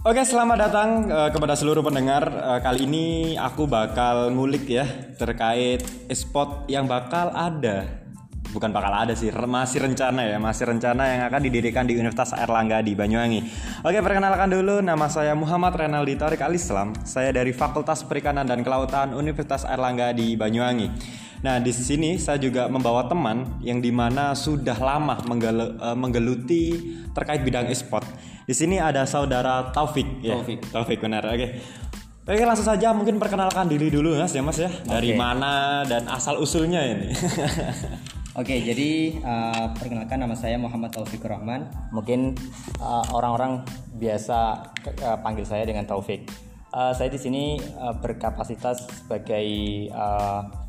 Oke, selamat datang uh, kepada seluruh pendengar. Uh, kali ini aku bakal ngulik ya terkait spot yang bakal ada. Bukan bakal ada sih, masih rencana ya, masih rencana yang akan didirikan di Universitas Airlangga di Banyuwangi. Oke, perkenalkan dulu nama saya Muhammad Renaldi Tarik Alislam. Saya dari Fakultas Perikanan dan Kelautan Universitas Airlangga di Banyuwangi. Nah, di sini saya juga membawa teman yang di mana sudah lama menggel uh, menggeluti terkait bidang e-sport. Di sini ada saudara Taufik ya. Taufik. Taufik benar. Oke. Oke langsung saja mungkin perkenalkan diri dulu Mas ya Mas ya. Dari Oke. mana dan asal usulnya ini. Oke, jadi uh, perkenalkan nama saya Muhammad Taufik Rahman. Mungkin uh, orang-orang biasa uh, panggil saya dengan Taufik. Uh, saya di sini uh, berkapasitas sebagai uh,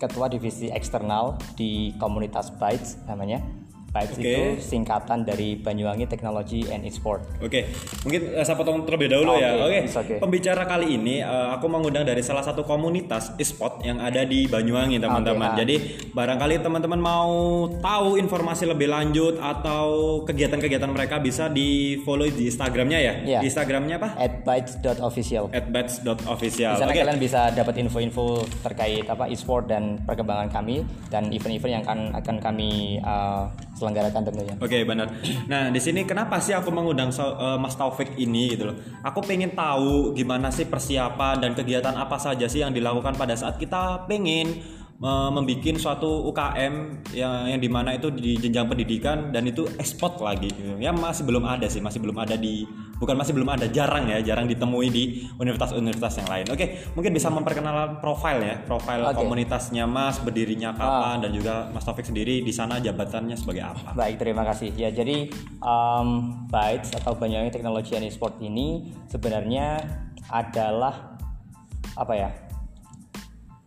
ketua divisi eksternal di komunitas Bytes namanya. Bytes Oke. itu singkatan dari Banyuwangi Technology and Esport. Oke, mungkin eh, saya potong terlebih dahulu ya. Oke, it's okay. pembicara kali ini eh, aku mengundang dari salah satu komunitas e-sport yang ada di Banyuwangi teman-teman. Oke, ah. Jadi barangkali teman-teman mau tahu informasi lebih lanjut atau kegiatan-kegiatan mereka bisa di follow di Instagramnya ya. Iya. Di Instagramnya apa? At bytes.official. @bats.official. Di sana Oke. kalian bisa dapat info-info terkait apa e-sport dan perkembangan kami dan event-event yang akan akan kami uh, selenggarakan tentunya. Oke benar. Nah di sini kenapa sih aku mengundang so- eh, Mas Taufik ini gitu loh? Aku pengen tahu gimana sih persiapan dan kegiatan apa saja sih yang dilakukan pada saat kita pengen membuat suatu UKM yang yang di mana itu di jenjang pendidikan dan itu ekspor lagi gitu. Ya masih belum ada sih, masih belum ada di bukan masih belum ada, jarang ya, jarang ditemui di universitas-universitas yang lain. Oke, mungkin bisa memperkenalkan profil ya, profil Oke. komunitasnya Mas, berdirinya kapan dan juga Mas Taufik sendiri di sana jabatannya sebagai apa? Baik, terima kasih. Ya, jadi um, Bytes atau Banyuwangi Technology and Sport ini sebenarnya adalah apa ya?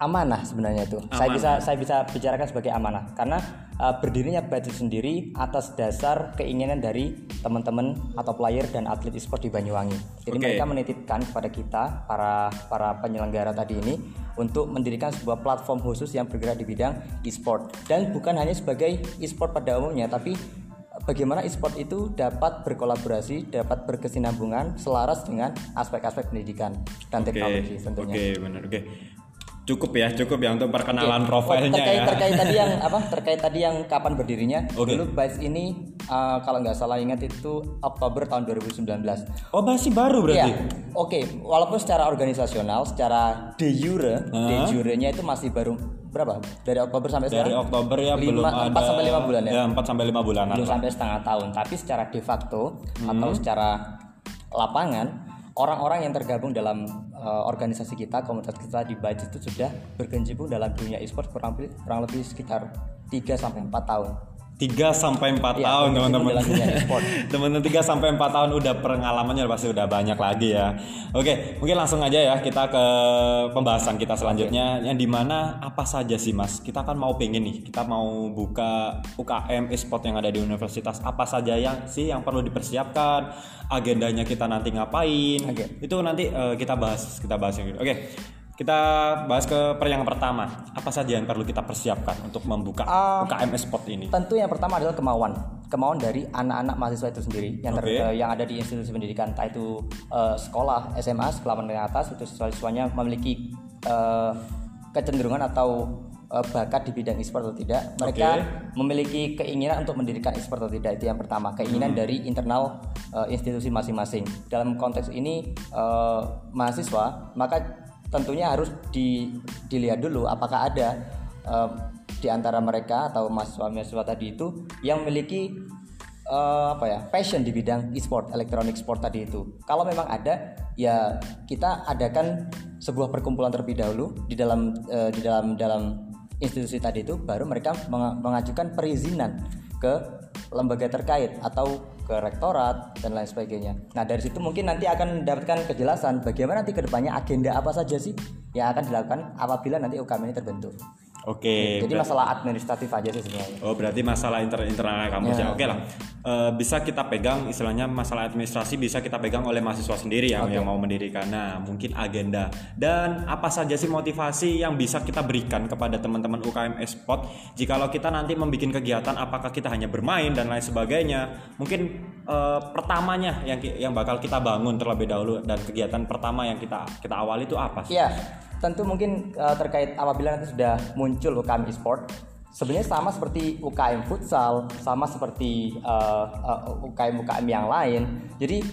amanah sebenarnya itu. Saya Amanah. bisa saya bisa bicarakan sebagai amanah karena uh, berdirinya itu sendiri atas dasar keinginan dari teman-teman atau player dan atlet e-sport di Banyuwangi. Jadi Oke. mereka menitipkan kepada kita para para penyelenggara tadi ini untuk mendirikan sebuah platform khusus yang bergerak di bidang e-sport dan bukan hanya sebagai e-sport pada umumnya tapi bagaimana e-sport itu dapat berkolaborasi, dapat berkesinambungan selaras dengan aspek-aspek pendidikan dan teknologi tentunya. Oke, benar. Oke. Cukup ya, cukup ya untuk perkenalan Oh, profilnya terkait ya. terkait tadi yang apa? Terkait tadi yang kapan berdirinya? Oke. Dulu Bytes ini uh, kalau nggak salah ingat itu Oktober tahun 2019. Oh, masih baru berarti. Iya, oke. Walaupun secara organisasional, secara de jure, de jure-nya itu masih baru berapa? Dari Oktober sampai Dari sekarang? Oktober ya Lima- belum ada. empat sampai lima bulan ya? Ya, 4 sampai 5 bulanan. Belum sampai setengah tahun. Tapi secara de facto Hmm. atau secara lapangan, orang-orang yang tergabung dalam uh, organisasi kita, komunitas kita di Bytes itu sudah berkecimpung dalam dunia e-sport kurang kurang lebih sekitar 3 sampai 4 tahun. 3 sampai 4 Iya, tahun teman-teman. Teman-teman 3 sampai 4 tahun udah pengalamannya pasti udah banyak lagi ya. Oke, mungkin langsung aja ya kita ke pembahasan kita selanjutnya yang di mana apa saja sih Mas? Kita kan mau pengen nih, kita mau buka UKM e-sport yang ada di universitas. Apa saja yang sih yang perlu dipersiapkan? Agendanya kita nanti ngapain? Oke. Itu nanti eh, kita bahas, kita bahas yang Oke. Kita bahas ke per yang pertama. Apa saja yang perlu kita persiapkan untuk membuka Ah. UKM e-sport ini? Tentu yang pertama adalah kemauan, kemauan dari anak-anak mahasiswa itu sendiri yang ter- Oke. eh, yang ada di institusi pendidikan, entah itu eh, sekolah SMA sekolah menengah atas itu siswa-siswanya memiliki eh, kecenderungan atau eh, bakat di bidang e-sport atau tidak. Mereka Oke. memiliki keinginan untuk mendirikan e-sport atau tidak itu yang pertama. Keinginan dari internal eh, institusi masing-masing. Dalam konteks ini eh, mahasiswa maka tentunya harus di- dilihat dulu apakah ada eh, di antara mereka atau mahasiswa-mahasiswa tadi itu yang memiliki eh, apa ya passion di bidang e-sport, electronic sport tadi itu. Kalau memang ada, ya kita adakan sebuah perkumpulan terlebih dahulu di dalam eh, di dalam dalam institusi tadi itu, baru mereka menga- mengajukan perizinan ke lembaga terkait atau ke rektorat dan lain sebagainya. Nah dari situ mungkin nanti akan mendapatkan kejelasan bagaimana nanti ke depannya agenda apa saja sih yang akan dilakukan apabila nanti UKM ini terbentuk. Oke. Jadi masalah administratif aja sih sebenarnya. Oh berarti masalah inter internal kampus ya. Ya. Oke lah. Eh, bisa kita pegang istilahnya masalah administrasi bisa kita pegang oleh mahasiswa sendiri yang yang mau mendirikan. Nah mungkin agenda dan apa saja sih motivasi yang bisa kita berikan kepada teman-teman UKM Esport jikalau kita nanti membuat kegiatan apakah kita hanya bermain dan lain sebagainya. Mungkin eh, pertamanya yang yang bakal kita bangun terlebih dahulu dan kegiatan pertama yang kita kita awali itu apa sih? Iya, tentu mungkin uh, terkait apabila nanti sudah muncul UKM e-sport, sebenarnya sama seperti UKM futsal, sama seperti uh, uh, UKM UKM yang lain. Jadi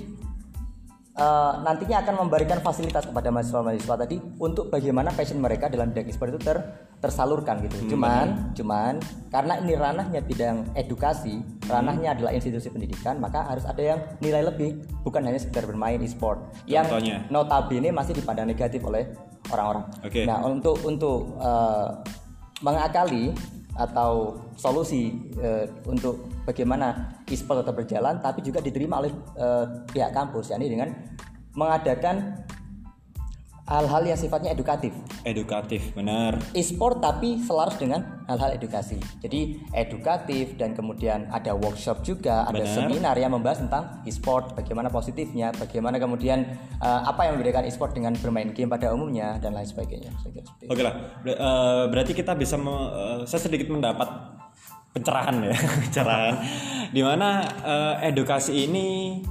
uh, nantinya akan memberikan fasilitas kepada mahasiswa-mahasiswa tadi untuk bagaimana passion mereka dalam bidang e-sport itu ter tersalurkan gitu. cuman, cuman karena ini ranahnya bidang edukasi, ranahnya adalah institusi pendidikan, maka harus ada yang nilai lebih, bukan hanya sekedar bermain e-sport. Yang notabene masih dipandang negatif oleh orang-orang. Oke. Nah, untuk untuk eh, mengakali atau solusi eh, untuk bagaimana e-sport tetap berjalan tapi juga diterima oleh eh, pihak kampus yakni dengan mengadakan hal-hal yang sifatnya edukatif. Edukatif, benar. E-sport tapi selaras dengan hal-hal edukasi. Jadi edukatif dan kemudian ada workshop juga, ada Benar. seminar yang membahas tentang e-sport, bagaimana positifnya, bagaimana kemudian eh, apa yang membedakan e-sport dengan bermain game pada umumnya dan lain sebagainya. Oke lah, Ber- eh, berarti kita bisa me- eh, saya sedikit mendapat pencerahan ya, pencerahan. Di mana eh, edukasi ini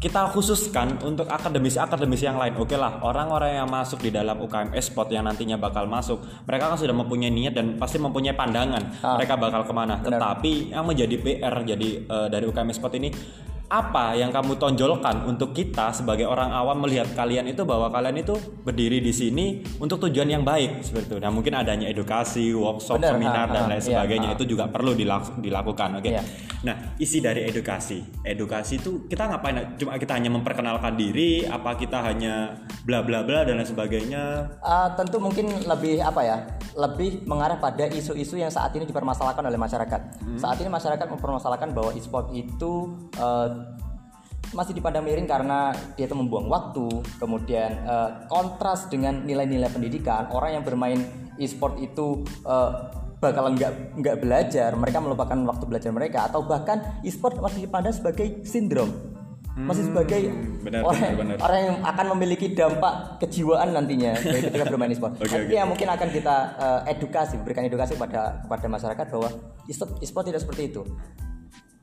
kita khususkan untuk akademisi-akademisi yang lain. Oke lah, orang-orang yang masuk di dalam UKM Esport yang nantinya bakal masuk, mereka kan sudah mempunyai niat dan pasti mempunyai pandangan Ah. mereka bakal ke mana. Tetapi yang menjadi PR jadi eh, dari UKM Esport ini apa yang kamu tonjolkan untuk kita sebagai orang awam melihat kalian itu bahwa kalian itu berdiri di sini untuk tujuan yang baik seperti itu. Nah mungkin adanya edukasi, workshop, Benar, seminar ha, dan lain iya, sebagainya ha. itu juga perlu dilak- dilakukan. Oke. Iya. Nah isi dari edukasi, edukasi itu kita ngapain? Cuma kita hanya memperkenalkan diri, apa kita hanya bla bla bla dan lain sebagainya? Ah, tentu mungkin lebih apa ya lebih mengarah pada isu-isu yang saat ini dipermasalahkan oleh masyarakat saat ini masyarakat mempermasalahkan bahwa e-sport itu eh, masih dipandang miring karena dia itu membuang waktu kemudian eh, kontras dengan nilai-nilai pendidikan orang yang bermain e-sport itu eh, bakalan nggak nggak belajar mereka melupakan waktu belajar mereka atau bahkan e-sport masih dipandang sebagai sindrom masih sebagai benar, orang, benar, benar. orang yang akan memiliki dampak kejiwaan nantinya ketika bermain e-sport. Nanti oke. yang mungkin akan kita eh, edukasi, berikan edukasi kepada kepada masyarakat bahwa e-sport, e-sport tidak seperti itu.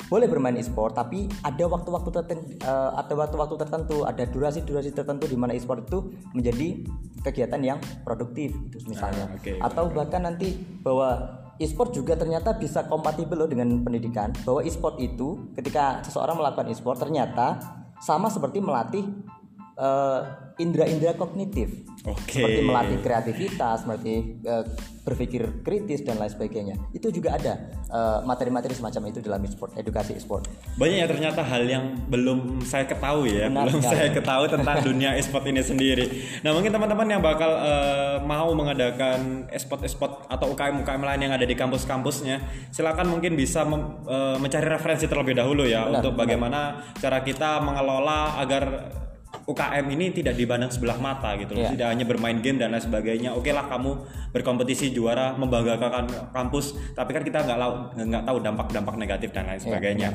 Boleh bermain e-sport, tapi ada waktu-waktu tertentu, ada waktu-waktu tertentu, ada durasi-durasi tertentu di mana e-sport itu menjadi kegiatan yang produktif, gitu misalnya. Ah, oke. Atau bahkan nanti bahwa e-sport juga ternyata bisa kompatibel loh dengan pendidikan. Bahwa e-sport itu ketika seseorang melakukan e-sport ternyata sama seperti melatih eh, indera-indera kognitif. Oke. Seperti melatih kreativitas, melatih eh, berpikir kritis dan lain sebagainya. Itu juga ada eh, materi-materi semacam itu dalam e-sport, edukasi e-sport. banyak ya ternyata hal yang belum saya ketahui ya Benar belum sekali. saya ketahui tentang dunia e-sport ini sendiri nah mungkin teman-teman yang bakal eh, mau mengadakan e-sport e-sport atau UKM UKM lain yang ada di kampus-kampusnya silakan mungkin bisa mem- eh, mencari referensi terlebih dahulu ya Benar, untuk bagaimana cara kita mengelola agar UKM ini tidak dipandang sebelah mata gitu loh. Iya. tidak hanya bermain game dan lain sebagainya. Oke lah kamu berkompetisi juara membanggakan kampus. Tapi kan kita nggak nggak tahu dampak-dampak negatif dan lain sebagainya.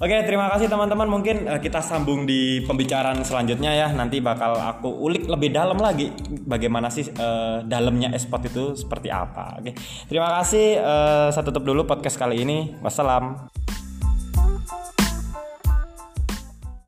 Oke terima kasih teman-teman. Mungkin eh, kita sambung di pembicaraan selanjutnya ya. Nanti bakal aku ulik lebih dalam lagi bagaimana sih eh, dalamnya esport itu seperti apa. Oke terima kasih. Eh, saya tutup dulu podcast kali ini. Wassalam